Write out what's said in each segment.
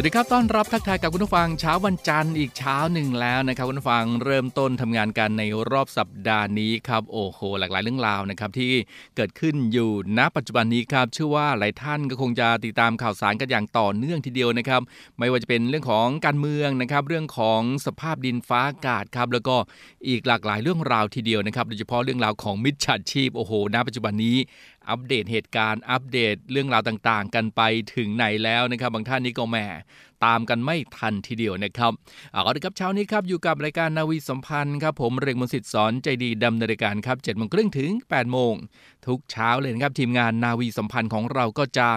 วัสดีครับ ต้อนรับทักทายกับคุณผู้ฟังเช้าวันจันทร์อีกเช้าหนึ่งแล้วนะครับคุณผู้ฟังเริ่มต้นทำงานกันในรอบสัปดาห์นี้ครับโอ้โห หลากหลายเรื่องราวนะครับที่เกิดขึ้นอยู่ณปัจจุบันนี้ครับเชื่อว่าหลายท่านก็คงจะติดตามข่าวสารกันอย่างต่อเนื่องทีเดียวนะครับไม่ว่าจะเป็นเรื่องของการเมืองนะครับเรื่องของสภาพดินฟ้าอากาศครับแล้วก็อีกหลากหลายเรื่องราวทีเดียวนะครับโดยเฉพาะเรื่องราวของมิจฉาชีพโอ้โหณปัจจุบันนี้ อัปเดตเหตุการณ์อัปเดตเรื่องราวต่างๆ กันไปถึงไหนแล้วนะครับ บางท่านนี่ก็แหม ตามกันไม่ทันทีเดียวนะครับเอาละครับเช้านี้ครับอยู่กับรายการนาวีสัมพันธ์ครับผมเรงมนสิทธิ์สอนใจดีดำเนินรายการครับ7จ็ดโมงครึ่งถึง8ปดโมงทุกเช้าเลยนะครับทีมงานนาวีสัมพันธ์ของเราก็จะ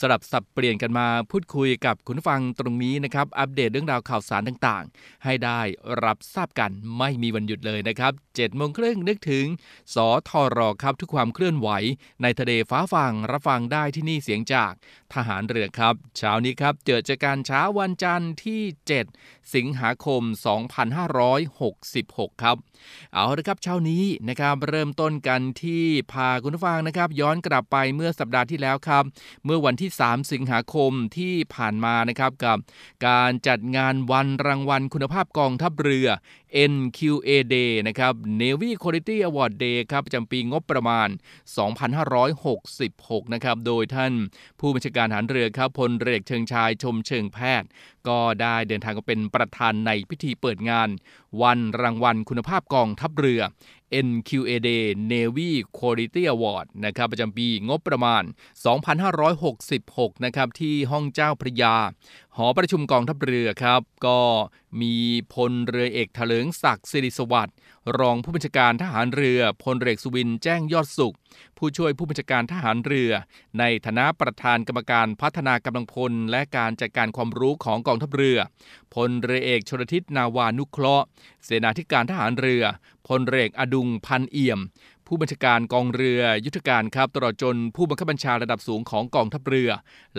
สลับสับเปลี่ยนกันมาพูดคุยกับคุณฟังตรงนี้นะครับอัปเดตเรื่องราวข่าวสารต่างๆ ให้ได้รับทราบกันไม่มีวันหยุดเลยนะครับ7จ็ดโมงครึ่งนึกถึง สทรครับทุกความเคลื่อนไหว ในทะเลฟ้าฟังรับฟังได้ที่นี่เสียงจากทหารเรือครับ เช้านี้ครับเจอเจอการเช้าวันจันทร์ที่ 7สิงหาคม 2566 ครับ เอาละครับเช้านี้นะครับเริ่มต้นกันที่พาคุณผู้ฟังนะครับ ย้อนกลับไปเมื่อสัปดาห์ที่แล้วครับ เมื่อวันที่ 3 สิงหาคมที่ผ่านมานะครับกับ การจัดงานวันรางวัลคุณภาพกองทัพเรือ NQA Day นะครับ Navy Quality Award Day ครับประจำปีงบประมาณ 2566 นะครับ โดยท่านผู้บัญชาการฐานเรือครับพลเรือเชิงชายชมเชิงแพทย์ก็ได้เดินทางมาเป็นประธานในพิธีเปิดงาน วันรางวัลคุณภาพกองทัพเรือ NQA Day Navy Quality Award นะครับประจำปีงบประมาณ 2566 นะครับที่ห้องเจ้าพระยา หอประชุมกองทัพเรือครับ ก็มีพลเรือเอกถลิงศักดิ์สิริสวัสดิ์รองผู้บัญชาการทหารเรือพลเรือสุวินแจ้งยอดสุข ผู้ช่วยผู้บัญชาการทหารเรือ ในฐานะประธานกรรมการพัฒนากำลังพล และการจัดการความรู้ของกองทัพเรือพลเรือเอกชนทิศนาวานุเคราะห์ เสนาธิการทหารเรือพลเรกอดุงพันเอี่ยม ผู้บัญชาการกองเรือยุทธการครับตลอดจนผู้บังคับบัญชาระดับสูงของกองทัพเรือ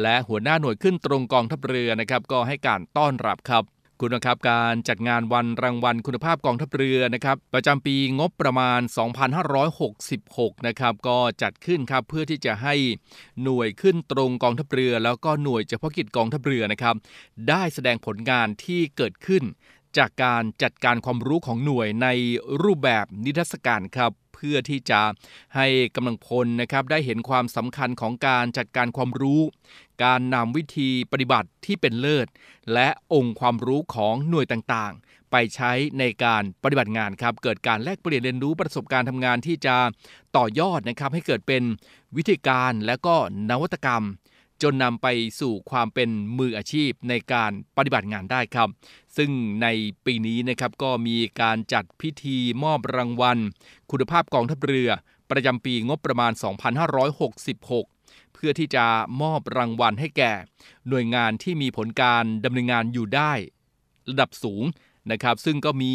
และหัวหน้าหน่วยขึ้นตรงกองทัพเรือนะครับก็ให้การต้อนรับครับคุณนะครับการจัดงานวันรางวัลคุณภาพกองทัพเรือนะครับประจำปีงบประมาณ 2566 นะครับก็จัดขึ้นครับเพื่อที่จะให้หน่วยขึ้นตรงกองทัพเรือ แล้วก็หน่วยเฉพาะกิจกองทัพเรือนะครับได้แสดงผลงานที่เกิดขึ้น จากการจัดการความรู้ของหน่วยในรูปแบบนิทรรศการครับเพื่อที่จะให้กำลังพลนะครับได้เห็นความสำคัญของการจัดการความรู้ การนำวิธีปฏิบัติที่เป็นเลิศ และองค์ความรู้ของหน่วยต่างๆ ไปใช้ในการปฏิบัติงานครับเกิดการแลกเปลี่ยนเรียนรู้ประสบการณ์ทำงานที่จะต่อยอดนะครับให้เกิดเป็นวิธีการและก็นวัตกรรม จนนำไปสู่ความเป็นมืออาชีพในการปฏิบัติงานได้ครับ ซึ่งในปีนี้นะครับก็มีการจัดพิธีมอบรางวัล คุณภาพกองทัพเรือ ประจำปีงบประมาณ 2566 เพื่อที่จะมอบรางวัลให้แก่ หน่วยงานที่มีผลการดำเนินงานอยู่ได้ ระดับสูงนะครับซึ่งก็มี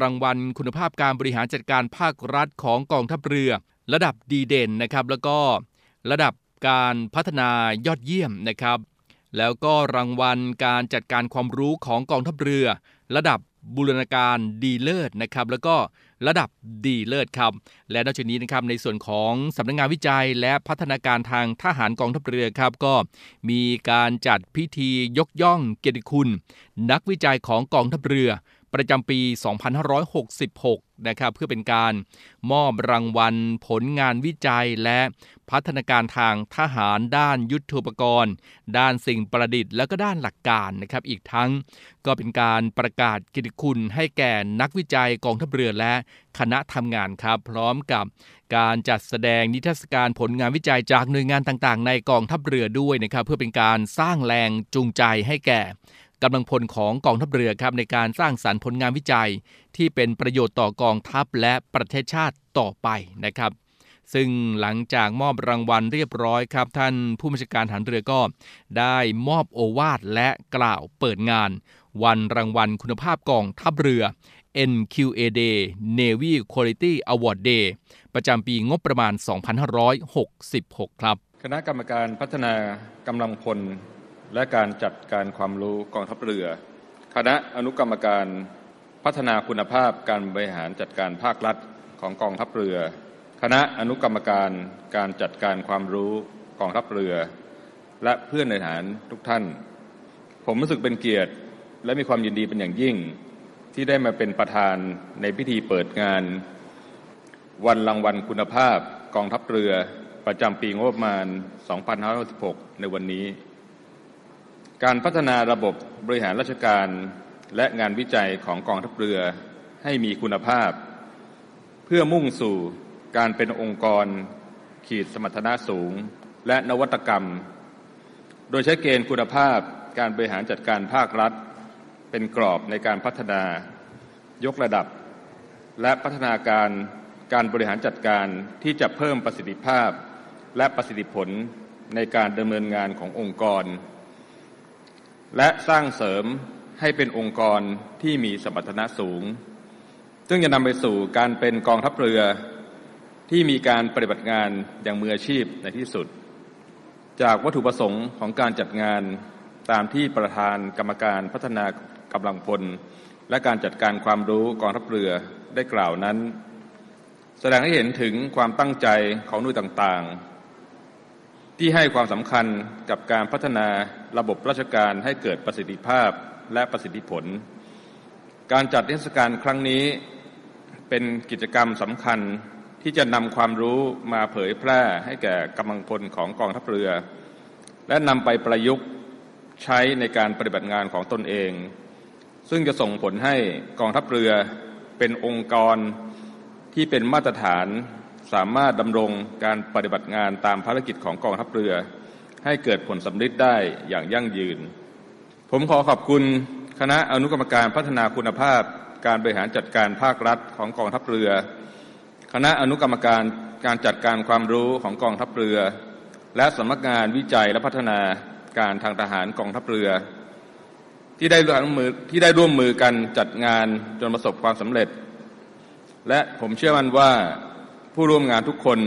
รางวัลคุณภาพการบริหารจัดการภาครัฐของกองทัพเรือ ระดับดีเด่นนะครับแล้วก็ระดับ การพัฒนายอดเยี่ยมนะครับ แล้วก็รางวัลการจัดการความรู้ของกองทัพเรือ ระดับบูรณาการดีเลิศนะครับ แล้วก็ระดับดีเลิศครับ และนอกจากนี้นะครับในส่วนของสำนักงงานวิจัย และพัฒนาการทางทหารกองทัพเรือครับ ก็มีการจัดพิธียกย่องเกียรติคุณ นักวิจัยของกองทัพเรือ ประจำปี 2566 นะครับเพื่อเป็นการมอบรางวัล ผลงานวิจัยและพัฒนาการทางทหารด้านยุทธปกรณ์ ด้านสิ่งประดิษฐ์แล้วก็ด้านหลักการนะครับอีกทั้งก็เป็นการประกาศกิติคุณให้แก่นักวิจัยกองทัพเรือและคณะทำงานครับ พร้อมกับการจัดแสดงนิทรรศการผลงานวิจัยจากหน่วยงานต่างๆ ในกองทัพเรือด้วยนะครับเพื่อเป็นการสร้างแรงจูงใจให้แก่ กำลังพลของกองทัพเรือครับในการสร้างสารรค์ผลงานวิจัย ที่เป็นประโยชน์ต่อกองทัพและประเทศชาติต่อไปนะครับ ซึ่งหลังจากมอบรางวัลเรียบร้อยครับ ท่านผู้บัญชาการฐานเรือก็ ได้มอบโอวาทและกล่าวเปิดงาน วันรางวัลคุณภาพกองทัพเรือ NQA Day Navy Quality Award Day ประจำปีงบประมาณ 2566 ครับ คณะกรรมการพัฒนากำลังพล และการจัดการความรู้กองทัพเรือ คณะอนุกรรมการพัฒนาคุณภาพการบริหารจัดการภาครัฐของกองทัพเรือ คณะอนุกรรมการการจัดการความรู้กองทัพเรือ และเพื่อนในฐานทุกท่าน ผมรู้สึกเป็นเกียรติ และมีความยินดีเป็นอย่างยิ่ง ที่ได้มาเป็นประธานในพิธีเปิดงาน วันรางวัลคุณภาพกองทัพเรือประจำปีงบประมาณ 2566 ในวันนี้ การพัฒนาระบบบริหารราชการและงานวิจัยของกองทัพเรือให้มีคุณภาพ เพื่อมุ่งสู่การเป็นองค์กร ขีดสมรรถนะสูง และนวัตกรรม โดยใช้เกณฑ์คุณภาพการบริหารจัดการภาครัฐ เป็นกรอบในการพัฒนายกระดับ และพัฒนาการการบริหารจัดการที่จะเพิ่มประสิทธิภาพ และประสิทธิผลในการดำเนินงานขององค์กร และสร้างเสริมให้เป็นองค์กรที่มีสมรรถนะสูง ซึ่งจะนำไปสู่การเป็นกองทัพเรือที่มีการปฏิบัติงานอย่างมืออาชีพในที่สุด จากวัตถุประสงค์ของการจัดงานตามที่ประธานกรรมการพัฒนากำลังพล และการจัดการความรู้กองทัพเรือได้กล่าวนั้น แสดงให้เห็นถึงความตั้งใจของหน่วยต่างๆ ที่ให้ความสำคัญกับการพัฒนาระบบราชการให้เกิดประสิทธิภาพและประสิทธิผล การจัดเทศกาลครั้งนี้เป็นกิจกรรมสำคัญที่จะนำความรู้มาเผยแพร่ให้แก่กำลังพลของกองทัพเรือ และนำไปประยุกต์ใช้ในการปฏิบัติงานของตนเอง ซึ่งจะส่งผลให้กองทัพเรือเป็นองค์กรที่เป็นมาตรฐาน สามารถดำรงการปฏิบัติงานตามภารกิจของกองทัพเรือ ให้เกิดผลสำฤทธิ์ได้อย่างยั่งยืน ผมขอขอบคุณคณะอนุกรรมการพัฒนาคุณภาพ การบริหารจัดการภาครัฐของกองทัพเรือ คณะอนุกรรมการการจัดการความรู้ของกองทัพเรือ และสำนักงานวิจัยและพัฒนาการทางทหารกองทัพเรือ ที่ได้ร่วมมือที่ได้ร่วมมือกันจัดงานจนประสบความสำเร็จ และผมเชื่อมั่นว่า ผู้ร่วมงานทุกคน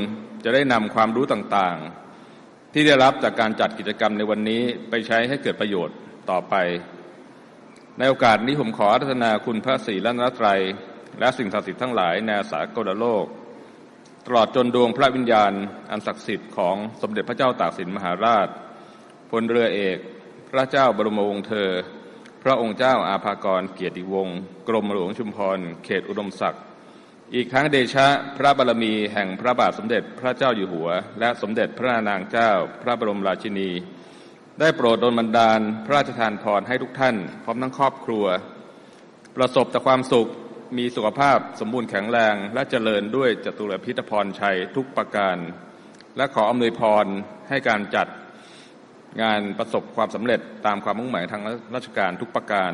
จะได้นำความรู้ต่างๆ ที่ได้รับจากการจัดกิจกรรมในวันนี้ไปใช้ให้เกิดประโยชน์ต่อไป ในโอกาสนี้ผมขออารัธนาคุณพระศรีรัตนตรัย และสิ่งศักดิ์สิทธิ์ทั้งหลายในสากลโลก ตลอดจนดวงพระวิญญาณ อันศักดิ์สิทธิ์ของสมเด็จพระเจ้าตากสินมหาราชพลเรือเอก พระเจ้าบรมวงศ์เธอ พระองค์เจ้าอาภากรเกียรติวงศ์กรมหลวงชุมพร เขตอุดมศักดิ์ อีกครั้งเดชะพระบารมีแห่งพระบาทสมเด็จพระเจ้าอยู่หัว และสมเด็จพระนางเจ้าพระบรมราชินี ได้โปรดดลบันดาล พระราชทานพรให้ทุกท่าน พร้อมทั้งครอบครัว ประสบแต่ความสุขมีสุขภาพสมบูรณ์แข็งแรง และเจริญด้วยจตุรพิธพรชัยทุกประการ และขออำนวยพรให้การจัดงานประสบความสำเร็จตามความมุ่งหมายทางราชการทุกประการ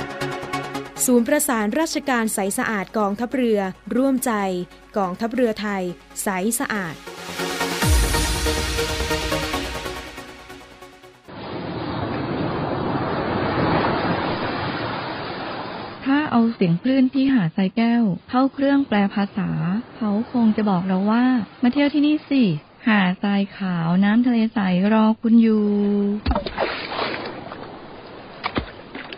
ศูนย์ประสานราชการใสสะอาดกองทัพเรือ ร่วมใจกองทัพเรือไทย ใสสะอาด ถ้าเอาเสียงคลื่นที่หาดทรายแก้ว เข้าเครื่องแปลภาษา เขาคงจะบอกเราว่า มาเที่ยวที่นี่สิ หาดทรายขาวน้ำทะเลใสรอคุณอยู่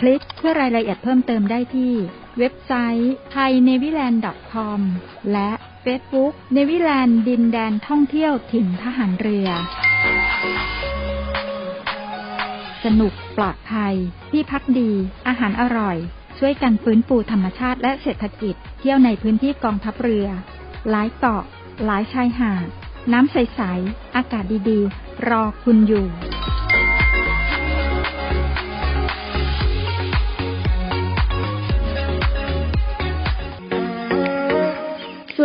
คลิกเพื่อรายละเอียดเพิ่มเติมได้ที่ เว็บไซต์ thainewiland.com และ Facebook เนวิแลนด์ดินแดนท่องเที่ยวถิ่นทหารเรือ สนุกปลอดภัย ที่พักดี อาหารอร่อย ช่วยกันฟื้นฟูธรรมชาติและเศรษฐกิจ เที่ยวในพื้นที่กองทัพเรือ หลายเกาะ หลายชายหาด น้ำใส ๆ อากาศดี ๆ รอคุณอยู่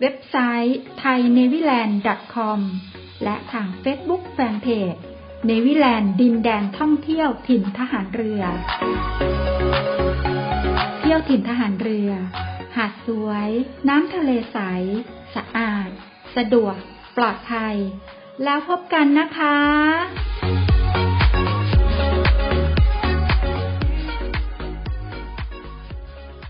เว็บไซต์ thainewiland.com และทาง Facebook Fanpage เนวิแลนด์ดินแดนท่องเที่ยวถิ่นทหารเรือ เที่ยวถิ่นทหารเรือ หาดสวย น้ำทะเลใส สะอาด สะดวก ปลอดภัย แล้วพบกันนะคะ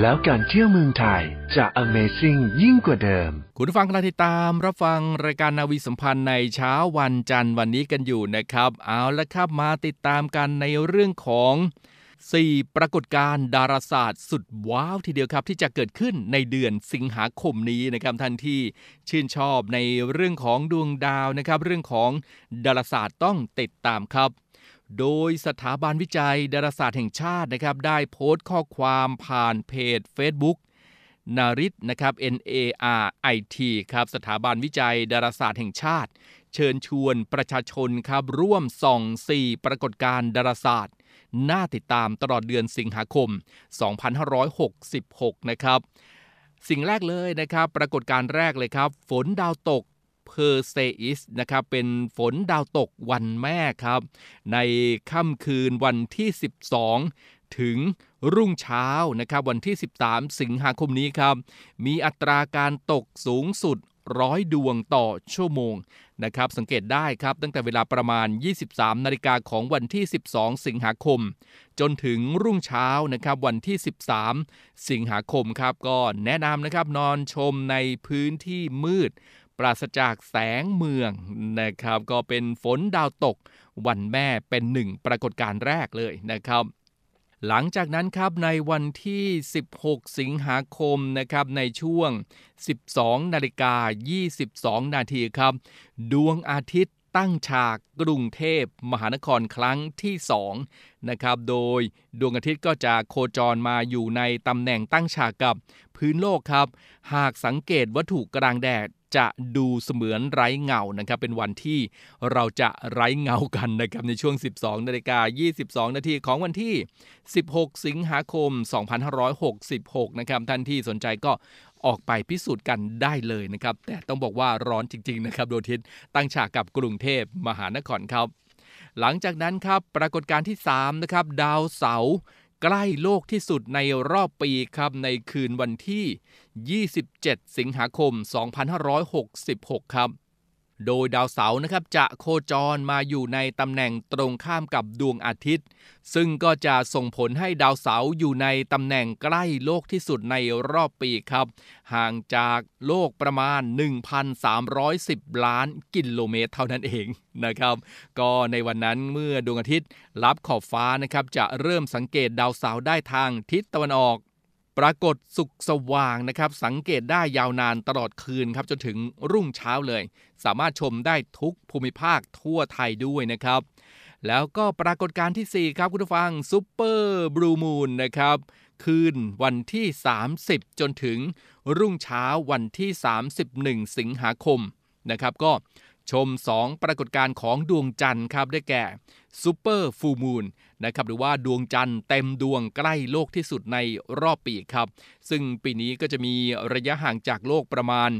แล้วการเที่ยวเมืองไทยจะ Amazing ยิ่งกว่าเดิม คุณผู้ฟังกำลังติดตามรับฟังรายการนาวีสัมพันธ์ในเช้าวันจันทร์วันนี้กันอยู่นะครับ เอาละครับมาติดตามกันในเรื่องของ 4 ปรากฏการณ์ดาราศาสตร์สุดว้าวทีเดียวครับ ที่จะเกิดขึ้นในเดือนสิงหาคมนี้นะครับท่านที่ชื่นชอบในเรื่องของดวงดาวนะครับ เรื่องของดาราศาสตร์ต้องติดตามครับ โดยสถาบันวิจัยดาราศาสตร์แห่งชาตินะครับได้โพสต์ข้อความผ่านเพจ Facebook นาริตนะครับ N A R I T ครับสถาบันวิจัยดาราศาสตร์แห่งชาติ เชิญชวนประชาชนครับร่วมส่อง4ปรากฏการณ์ดาราศาสตร์ น่าติดตามตลอดเดือนสิงหาคม 2566 นะครับ สิ่งแรกเลยนะครับ ปรากฏการณ์แรกเลยครับ ฝนดาวตก เพอร์เซอิสนะครับเป็นฝนดาวตกวันแม่ครับ ในค่ำคืนวันที่ 12 ถึงรุ่งเช้านะครับวันที่ 13 สิงหาคมนี้ครับ มีอัตราการตกสูงสุดร้อยดวงต่อชั่วโมงนะครับสังเกตได้ครับตั้งแต่เวลาประมาณ 23 นาฬิกาของวันที่ 12 สิงหาคม จนถึงรุ่งเช้านะครับวันที่ 13 สิงหาคมครับก็แนะนำนะครับนอนชมในพื้นที่มืด ปราศจากแสงเมืองนะครับก็เป็นฝนดาวตกวันแม่เป็นหนึ่งปรากฏการณ์แรกเลยนะครับ หลังจากนั้นครับในวันที่ 16 สิงหาคมนะครับในช่วง 12 นาฬิกา 22 นาทีครับ ดวงอาทิตย์ตั้งฉากกรุงเทพมหานครครั้งที่2นะครับ โดยดวงอาทิตย์ก็จะโคจรมาอยู่ในตำแหน่งตั้งฉากกับพื้นโลกครับ หากสังเกตวัตถุกลางแดด จะดูเสมือนไร้เงานะครับเป็นวันที่เราจะไร้เงากันนะครับในช่วง 12นาฬิกา22 นาทีของวันที่ 16 สิงหาคม 2566 นะครับท่านที่สนใจก็ออกไปพิสูจน์กันได้เลยนะครับ แต่ต้องบอกว่าร้อนจริง ๆ นะครับโดทิตย์ตั้งฉากกับกรุงเทพมหานครครับ หลังจากนั้นครับปรากฏการณ์ที่ 3 นะครับ ดาวเสาร์ ใกล้โลกที่สุดในรอบปีครับในคืนวันที่ 27 สิงหาคม 2566 ครับ โดยดาวเสาร์นะครับจะโคจรมาอยู่ในตำแหน่งตรงข้ามกับดวงอาทิตย์ ซึ่งก็จะส่งผลให้ดาวเสาร์อยู่ในตำแหน่งใกล้โลกที่สุดในรอบปีครับ ห่างจากโลกประมาณ 1,310 ล้านกิโลเมตรเท่านั้นเองนะครับ ก็ในวันนั้นเมื่อดวงอาทิตย์ลับขอบฟ้านะครับจะเริ่มสังเกตดาวเสาร์ได้ทางทิศตะวันออก ปรากฏสุกสว่างนะครับ สังเกตได้ยาวนานตลอดคืนครับจนถึงรุ่งเช้าเลย สามารถชมได้ทุกภูมิภาคทั่วไทยด้วยนะครับ แล้วก็ปรากฏการณ์ที่ 4 ครับคุณผู้ฟังซูเปอร์บลูมูนนะครับ คืนวันที่ 30 จนถึงรุ่งเช้าวันที่ 31 สิงหาคมนะครับ ก็ ชม 2 ปรากฏการณ์ของดวงจันทร์ครับได้แก่ super full moon นะครับหรือว่าดวงจันทร์เต็มดวงใกล้โลกที่สุดในรอบปีครับ ซึ่งปีนี้ก็จะมีระยะห่างจากโลกประมาณ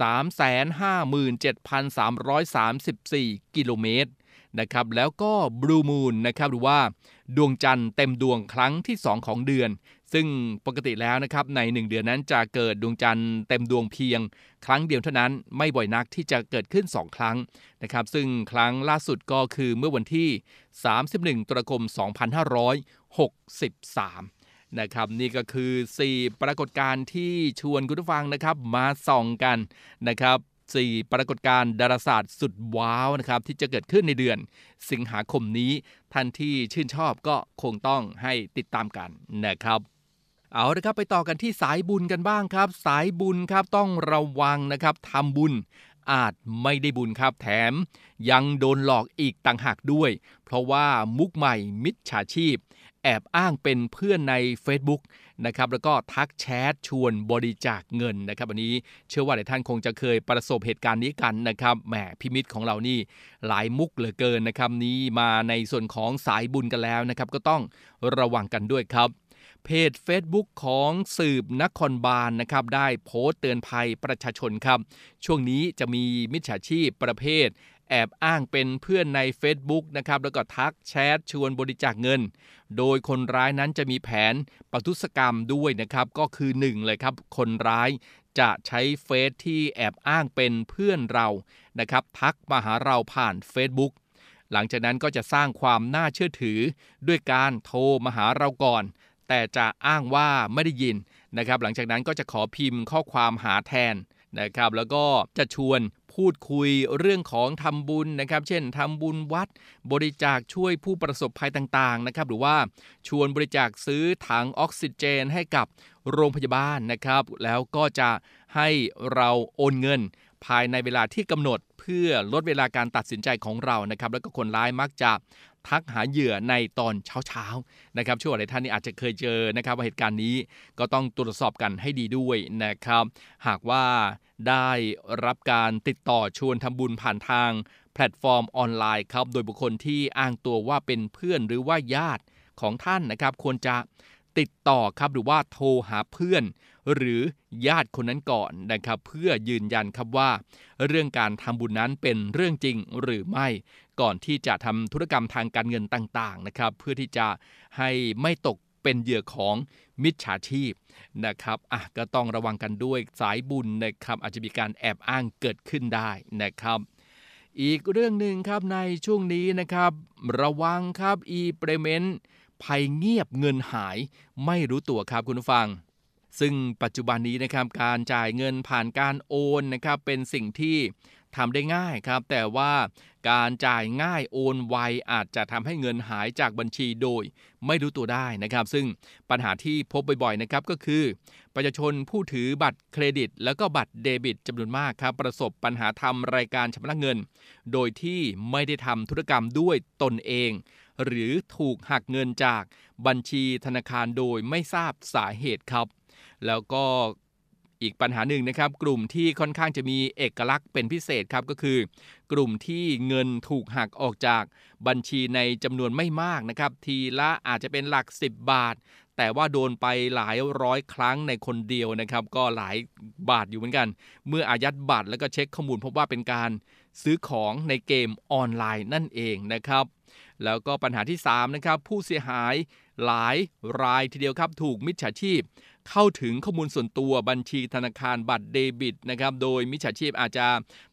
357,334 กิโลเมตรนะครับแล้วก็ blue moon นะครับหรือว่าดวงจันทร์เต็มดวงครั้งที่ 2 ของเดือน ซึ่งปกติแล้วนะครับใน 1 เดือนนั้นจะเกิดดวงจันทร์เต็มดวงเพียง ครั้งเดียวเท่านั้นไม่บ่อยนักที่จะเกิดขึ้น 2 ครั้งนะครับซึ่งครั้งล่าสุดก็คือเมื่อวันที่ 31 ตุลาคม 2563 นะครับนี่ก็คือ 4 ปรากฏการณ์ที่ชวนคุณผู้ฟังนะครับมาส่องกันนะครับ4ปรากฏการณ์ดาราศาสตร์สุดว้าวนะครับที่จะเกิดขึ้นในเดือน สิงหาคมนี้ท่านที่ชื่นชอบก็คงต้องให้ติดตามกันนะครับ เอาละครับไปต่อกันที่สายบุญกันบ้างครับ สายบุญครับต้องระวังนะครับทำบุญอาจไม่ได้บุญครับแถม ยังโดนหลอกอีกต่างหากด้วย เพราะว่ามุกใหม่มิจฉาชีพ แอบอ้างเป็นเพื่อนใน Facebook นะครับแล้วก็ทักแชทชวนบริจาคเงินนะครับอันนี้เชื่อว่าหลายท่านคงจะเคยประสบเหตุการณ์นี้กันนะครับแหมพิมิตของเรานี่หลายมุกเหลือเกินนะครับนี้มาในส่วนของสายบุญกันแล้วนะครับก็ต้องระวังกันด้วยครับ เพจ Facebook ของสืบนครบาลนนะครับได้โพสต์เตือนภัยประชาชนครับ ช่วงนี้จะมีมิจฉาชีพประเภท แอบอ้างเป็นเพื่อนใน Facebook นะครับแล้วก็ทักแชทชวนบริจาคเงิน โดยคนร้ายนั้นจะมีแผนประทุษกรรมด้วยนะครับก็คือ1เลยครับคนร้ายจะใช้เฟซที่แอบอ้างเป็นเพื่อนเรานะครับทักมาหาเราผ่าน Facebook หลังจากนั้นก็จะสร้างความน่าเชื่อถือด้วยการโทรมาหาเราก่อน แต่จะอ้างว่าไม่ได้ยินนะครับ หลังจากนั้นก็จะขอพิมพ์ข้อความหาแทนนะครับ แล้วก็จะชวนพูดคุยเรื่องของทำบุญนะครับ เช่นทำบุญวัดบริจาคช่วยผู้ประสบภัยต่างๆนะครับ หรือว่าชวนบริจาคซื้อถังออกซิเจนให้กับโรงพยาบาลนะครับ แล้วก็จะให้เราโอนเงินภายในเวลาที่กำหนดเพื่อลดเวลาการตัดสินใจของเรานะครับ แล้วก็คนร้ายมักจะ ทักหาเหยื่อในตอนเช้าๆนะครับช่วงหลายท่านนี่อาจจะเคยเจอนะครับว่าเหตุการณ์นี้ก็ต้องตรวจสอบกันให้ดีด้วยนะครับ หากว่าได้รับการติดต่อชวนทำบุญผ่านทาง แพลตฟอร์มออนไลน์ครับโดยบุคคลที่อ้างตัวว่าเป็นเพื่อนหรือว่าญาติของท่านนะครับ ควรจะติดต่อครับหรือว่าโทรหาเพื่อน หรือญาติคนนั้นก่อนนะครับ เพื่อยืนยันครับว่า เรื่องการทำบุญนั้นเป็นเรื่องจริงหรือไม่ ก่อนที่จะทำธุรกรรมทางการเงินต่างๆนะครับ เพื่อที่จะให้ไม่ตกเป็นเหยื่อของมิจฉาชีพนะครับอะก็ต้องระวังกันด้วยสายบุญนะครับ อาจจะมีการแอบอ้างเกิดขึ้นได้นะครับอีกเรื่องหนึ่งครับในช่วงนี้นะครับ ระวังครับอีเปรเมนภัยเงียบเงินหายไม่รู้ตัวครับคุณผู้ฟัง ซึ่งปัจจุบันนี้นะครับการจ่ายเงินผ่านการโอนนะครับเป็นสิ่งที่ทำได้ง่ายครับ แต่ว่าการจ่ายง่ายโอนไวอาจจะทำให้เงินหายจากบัญชีโดย ไม่รู้ตัวได้นะครับ ซึ่งปัญหาที่พบบ่อยๆนะครับก็คือ ประชาชนผู้ถือบัตรเครดิต แล้วก็บัตรเดบิตจำนวนมากครับ ประสบปัญหาทำรายการชำระเงิน โดยที่ไม่ได้ทำธุรกรรมด้วยตนเอง หรือถูกหักเงินจากบัญชีธนาคารโดยไม่ทราบสาเหตุครับ แล้วก็อีกปัญหาหนึ่งนะครับ กลุ่มที่ค่อนข้างจะมีเอกลักษณ์เป็นพิเศษครับก็คือ กลุ่มที่เงินถูกหักออกจากบัญชีในจำนวนไม่มากนะครับ ทีละอาจจะเป็นหลัก 10 บาท แต่ว่าโดนไปหลายร้อยครั้งในคนเดียวนะครับ ก็หลายบาทอยู่เหมือนกัน เมื่ออายัดบัตรแล้วก็เช็คข้อมูลพบว่าเป็นการซื้อของในเกมออนไลน์นั่นเองนะครับ แล้วก็ปัญหาที่3นะครับผู้เสียหายหลายรายทีเดียวครับถูกมิจฉาชีพ เข้าถึงข้อมูลส่วนตัวบัญชีธนาคารบัตรเดบิตนะครับโดยมิจฉาชีพอาจจะ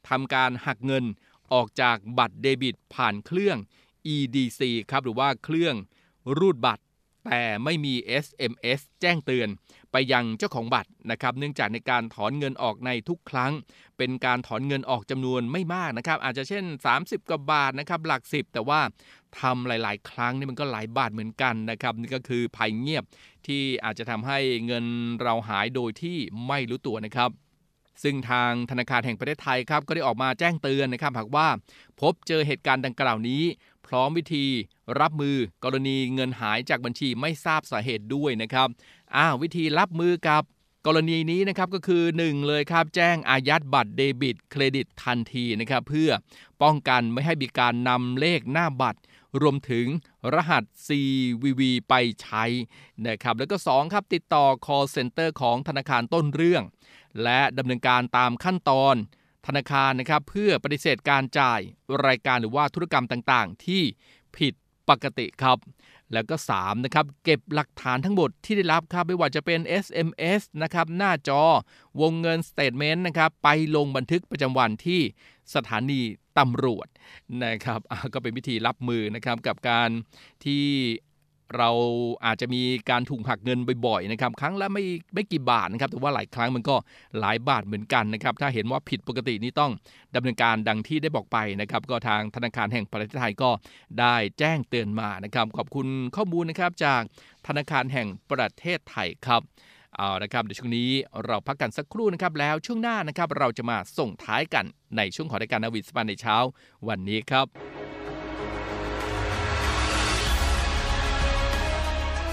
ทำการหักเงินออกจากบัตรเดบิต ผ่านเครื่อง EDC ครับหรือว่าเครื่องรูดบัตร แต่ไม่มี SMS แจ้งเตือน ไปยังเจ้าของบัตรนะครับเนื่องจากในการถอนเงินออกในทุกครั้ง เป็นการถอนเงินออกจำนวนไม่มากนะครับ อาจจะเช่น 30กว่าบาทนะครับหลัก 10 แต่ว่าทำหลาย ๆ ครั้งนี่มันก็หลายบาทเหมือนกันนะครับนี่ก็คือภัยเงียบที่อาจจะทำให้เงินเราหายโดยที่ไม่รู้ตัวนะครับซึ่งทางธนาคารแห่งประเทศไทยครับก็ได้ออกมาแจ้งเตือนนะครับหากว่าพบเจอเหตุการณ์ดังกล่าวนี้ พร้อมวิธีรับมือกรณีเงินหายจากบัญชีไม่ทราบสาเหตุด้วยนะครับอ้าววิธีรับมือกับกรณีนี้นะครับก็คือ 1 เลยครับแจ้งอายัดบัตรเดบิต เครดิตทันทีนะครับเพื่อป้องกันไม่ให้มีการนำเลขหน้าบัตร รวมถึงรหัส CVV ไปใช้นะครับแล้วก็ 2 ครับติดต่อ call center ของธนาคารต้นเรื่อง และดำเนินการตามขั้นตอน ธนาคารนะครับเพื่อปฏิเสธการจ่ายรายการหรือว่าธุรกรรมต่างๆ ที่ผิดปกติครับ แล้วก็3นะครับเก็บหลักฐานทั้งหมดที่ได้รับครับไม่ว่าจะเป็น SMS นะครับหน้าจอวงเงินสเตทเมนต์นะครับไปลงบันทึกประจำวันที่สถานีตำรวจนะครับก็เป็นวิธีรับมือนะครับกับการที่ เราอาจจะมีการถูกหักเงินบ่อยๆนะครับครั้งละไม่ไม่กี่บาทนะครับแต่ว่าหลายครั้งมันก็หลายบาทเหมือนกันนะครับถ้าเห็นว่าผิดปกตินี่ต้องดำเนินการดังที่ได้บอกไปนะครับก็ทางธนาคารแห่งประเทศไทยก็ได้แจ้งเตือนมานะครับขอบคุณข้อมูลนะครับจากธนาคารแห่งประเทศไทยครับเอานะครับเดี๋ยวช่วงนี้เราพักกันสักครู่นะครับแล้วช่วงหน้านะครับเราจะมาส่งท้ายกันในช่วงของรายการนาวิสปานในเช้า วันนี้ครับ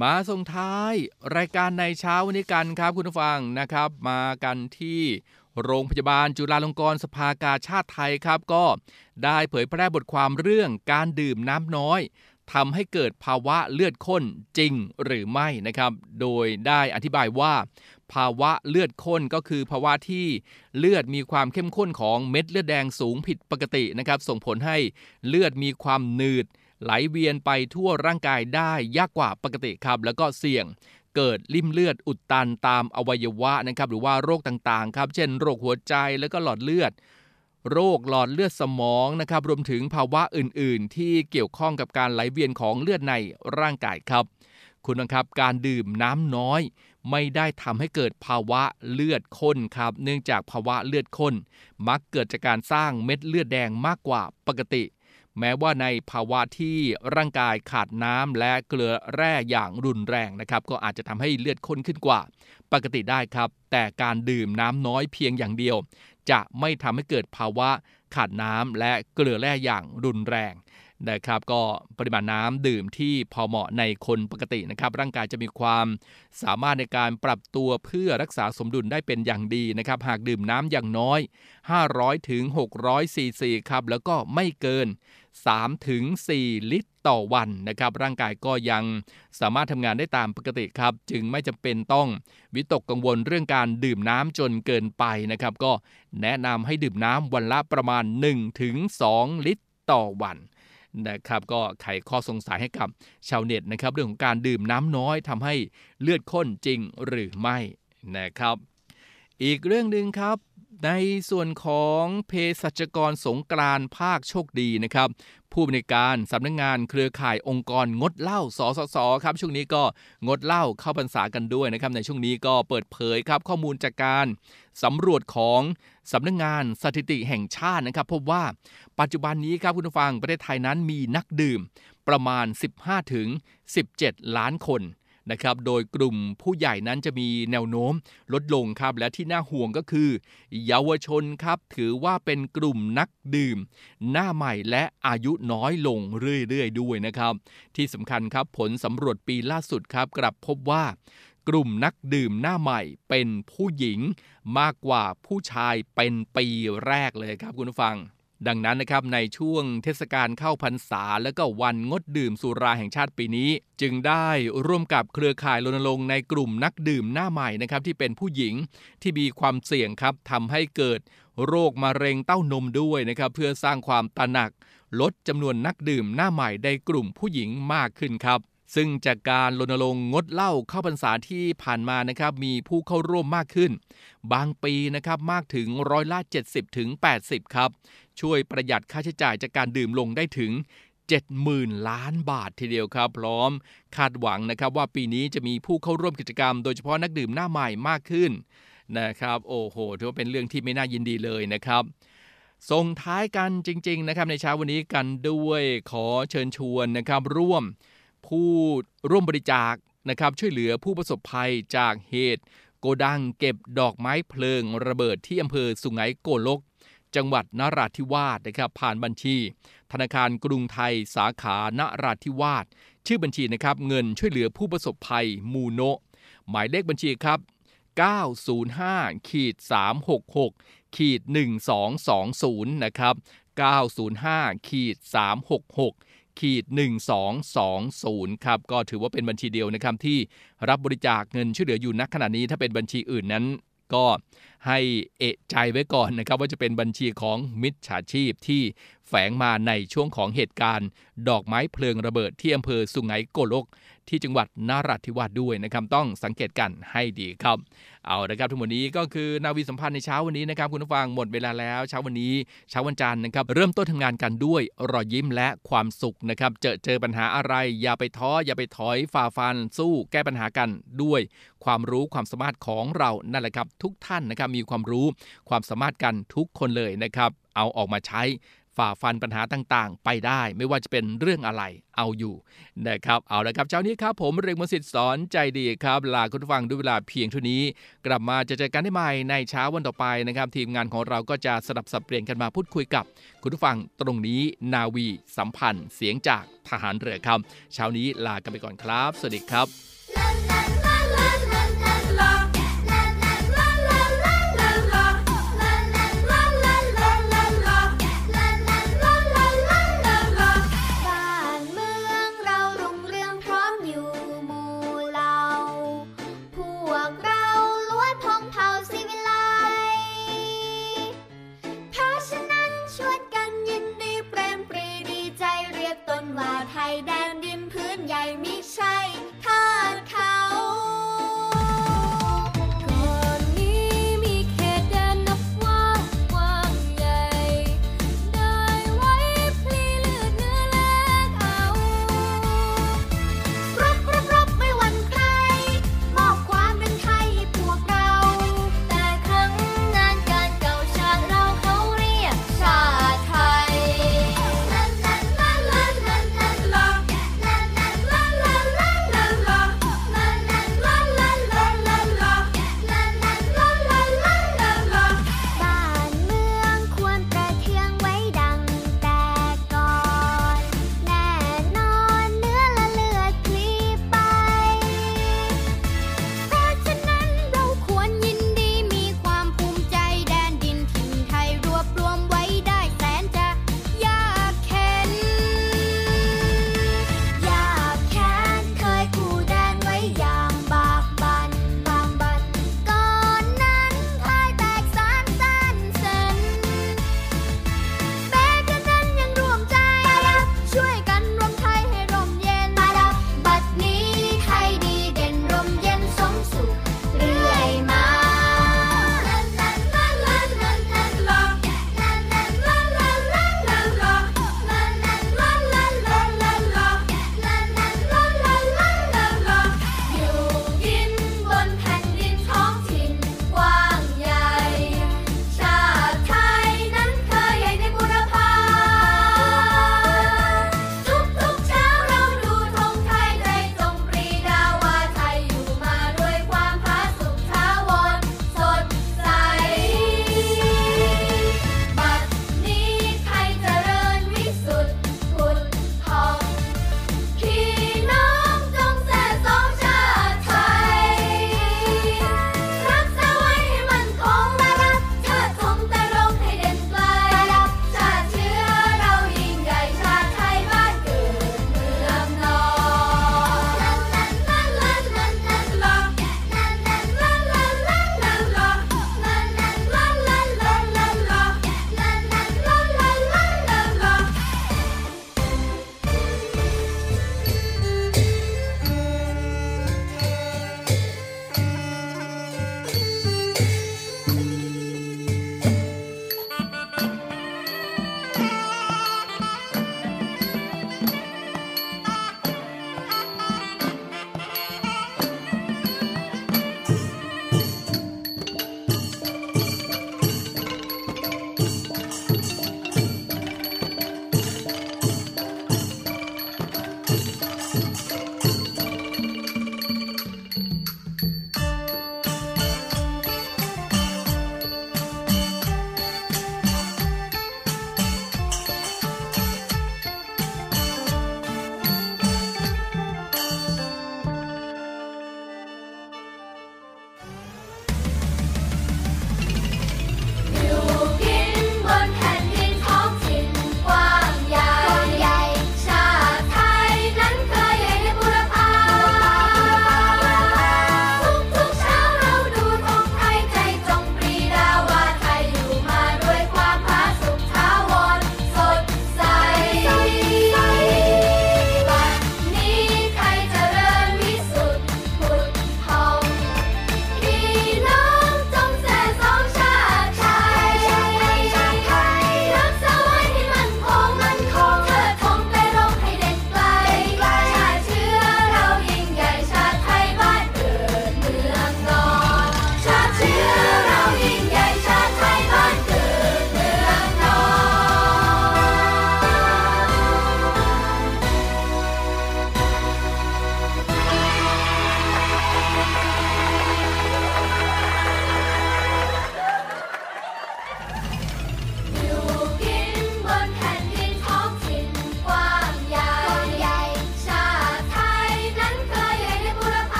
มาส่งท้ายรายการในเช้าวันนี้กันครับคุณผู้ฟังนะครับ มากันที่โรงพยาบาลจุฬาลงกรณ์สภากาชาติไทยครับ ก็ได้เผยแพร่บทความเรื่องการดื่มน้ำน้อยทำให้เกิดภาวะเลือดข้นจริงหรือไม่นะครับ โดยได้อธิบายว่า ภาวะเลือดข้นก็คือภาวะที่เลือดมีความเข้มข้นของเม็ดเลือดแดงสูงผิดปกตินะครับ ส่งผลให้เลือดมีความหนืด ไหลเวียนไปทั่วร่างกายได้ยากกว่าปกติครับ แล้วก็เสี่ยงเกิดลิ่มเลือดอุดตันตามอวัยวะนะครับ หรือว่าโรคต่างๆ ครับ เช่นโรคหัวใจแล้วก็หลอดเลือด โรคหลอดเลือดสมองนะครับ รวมถึงภาวะอื่นๆ ที่เกี่ยวข้องกับการไหลเวียนของเลือดในร่างกายครับ คุณนะครับการดื่มน้ำน้อย ไม่ได้ทำให้เกิดภาวะเลือดข้นครับ เนื่องจากภาวะเลือดข้น มักเกิดจากการสร้างเม็ดเลือดแดงมากกว่าปกติ แม้ว่าในภาวะที่ร่างกายขาดน้ำและเกลือแร่อย่างรุนแรงนะครับก็อาจจะทำให้เลือดข้นขึ้นกว่า ปกติได้ครับ แต่การดื่มน้ำน้อยเพียงอย่างเดียว จะไม่ทำให้เกิดภาวะขาดน้ำและเกลือแร่อย่างรุนแรงนะครับก็ปริมาณน้ำดื่มที่พอเหมาะในคนปกตินะครับ ร่างกายจะมีความสามารถในการปรับตัวเพื่อรักษาสมดุลได้เป็นอย่างดีนะครับ หากดื่มน้ำอย่างน้อย 500ถึง600ซีซีครับแล้วก็ไม่เกิน 3ถึง4ลิตรต่อวันนะครับ ร่างกายก็ยังสามารถทำงานได้ตามปกติครับ จึงไม่จำเป็นต้องวิตกกังวลเรื่องการดื่มน้ำจนเกินไปนะครับ ก็แนะนำให้ดื่มน้ำวันละประมาณ1ถึง2ลิตรต่อวันนะครับก็ไขข้อสงสัยให้กับชาวเน็ตนะครับ เรื่องของการดื่มน้ำน้อยทำให้เลือดข้นจริงหรือไม่นะครับ อีกเรื่องหนึ่งครับ ในส่วนของเภสัชกรสงกรานต์ภาคโชคดีนะครับ ผู้บริการสำนักงงานเครือข่ายองค์กรงดเหล้าสสสครับช่วงนี้ก็งดเหล้าเข้าพรรษากันด้วยนะครับ ในช่วงนี้ก็เปิดเผยครับข้อมูลจากการสำรวจของสำนักงงานสถิติแห่งชาตินะครับ พบว่าปัจจุบันนี้ครับคุณผู้ฟังประเทศไทยนั้นมีนักดื่มประมาณ 15-17 ล้านคน นะครับ โดยกลุ่มผู้ใหญ่นั้นจะมีแนวโน้มลดลงครับ และที่น่าห่วงก็คือ เยาวชนครับ ถือว่าเป็นกลุ่มนักดื่ม หน้าใหม่และอายุน้อยลงเรื่อยๆ ด้วยนะครับ ที่สำคัญครับผลสำรวจปีล่าสุดครับ กลับพบว่ากลุ่มนักดื่มหน้าใหม่เป็นผู้หญิงมากกว่าผู้ชายเป็นปีแรกเลยครับคุณผู้ฟัง ดังนั้นนะครับในช่วงเทศกาลเข้าพรรษา และก็วันงดดื่มสุราแห่งชาติปีนี้ จึงได้ร่วมกับเครือข่ายรณรงค์ในกลุ่มนักดื่มหน้าใหม่นะครับที่เป็นผู้หญิงที่มีความเสี่ยงครับทำให้เกิดโรคมะเร็งเต้านมด้วยนะครับเพื่อสร้างความตระหนัก ลดจำนวนนักดื่มหน้าใหม่ในกลุ่มผู้หญิงมากขึ้นครับ ซึ่งจากการรณรงค์งดเหล้าเข้าพรรษาที่ผ่านมานะครับมีผู้เข้าร่วมมากขึ้น บางปีนะครับมากถึงร้อยละ 70ถึง80 ครับ ช่วยประหยัดค่าใช้จ่ายจากการดื่มลงได้ถึง 70,000 ล้านบาททีเดียวครับ พร้อมคาดหวังนะครับว่าปีนี้จะมีผู้เข้าร่วมกิจกรรม โดยเฉพาะนักดื่มหน้าใหม่มากขึ้นนะครับโอ้โหถือว่าเป็นเรื่องที่ไม่น่ายินดีเลยนะครับส่งท้ายกันจริง ๆ นะครับในเช้าวันนี้กันด้วยขอเชิญชวนนะครับร่วม ผู้ร่วมบริจาคนะครับช่วยเหลือผู้ประสบภัยจากเหตุ โกดังเก็บดอกไม้เพลิงระเบิดที่อำเภอสุไหงโกลก จังหวัดนราธิวาสนะครับผ่านบัญชี ธนาคารกรุงไทยสาขานราธิวาสชื่อบัญชีนะครับเงินช่วยเหลือผู้ประสบภัยมูโนะหมายเลขบัญชีครับ 905ขีด366ขีด1220นะครับ905ขีด366 ขีด1220 ครับ ก็ถือว่าเป็นบัญชีเดียวนะครับที่รับบริจาคเงินช่วยเหลืออยู่ณขณะนี้ถ้าเป็นบัญชีอื่นนั้น ก็ให้เอะใจไว้ก่อนนะครับ ว่าจะเป็นบัญชีของมิจฉาชีพที่แฝงมาในช่วงของเหตุการณ์ ดอกไม้เพลิงระเบิดที่อำเภอสุไหงโกลก ที่จังหวัดนาราธิวาสด้วยนะครับต้องสังเกตกันให้ดีครับ เอาละครับทั้งหมดนี้ก็คือนาวีสัมพันธ์ในเช้าวันนี้นะครับคุณผู้ฟังหมดเวลาแล้วเช้าวันนี้เช้าวันจันทร์นะครับเริ่มต้นทำงานกันด้วยรอยยิ้มและความสุขนะครับเจอเจอปัญหาอะไร อย่าไปท้ออย่าไปถอยฝ่าฟันสู้แก้ปัญหากันด้วย ความรู้ความสามารถของเรานั่นแหละครับทุกท่านนะครับมีความรู้ความสามารถกันทุกคนเลยนะครับเอาออกมาใช้ ฝ่าฟันปัญหาต่างๆ ไปได้ไม่ว่าจะเป็นเรื่องอะไรเอาอยู่นะครับเอาละครับเช้านี้ครับผมเรียงมสิทธิ์สอนใจดีครับ ลาคุณผู้ฟังด้วยเวลาเพียงเท่านี้ กลับมาจะเจอกันได้ใหม่ในเช้าวันต่อไปนะครับ ทีมงานของเราก็จะสลับสับเปลี่ยนกันมาพูดคุยกับ คุณผู้ฟังตรงนี้นาวีสัมพันธ์ เสียงจากทหารเรือครับเช้านี้ลากันไปก่อนครับ สวัสดีครับ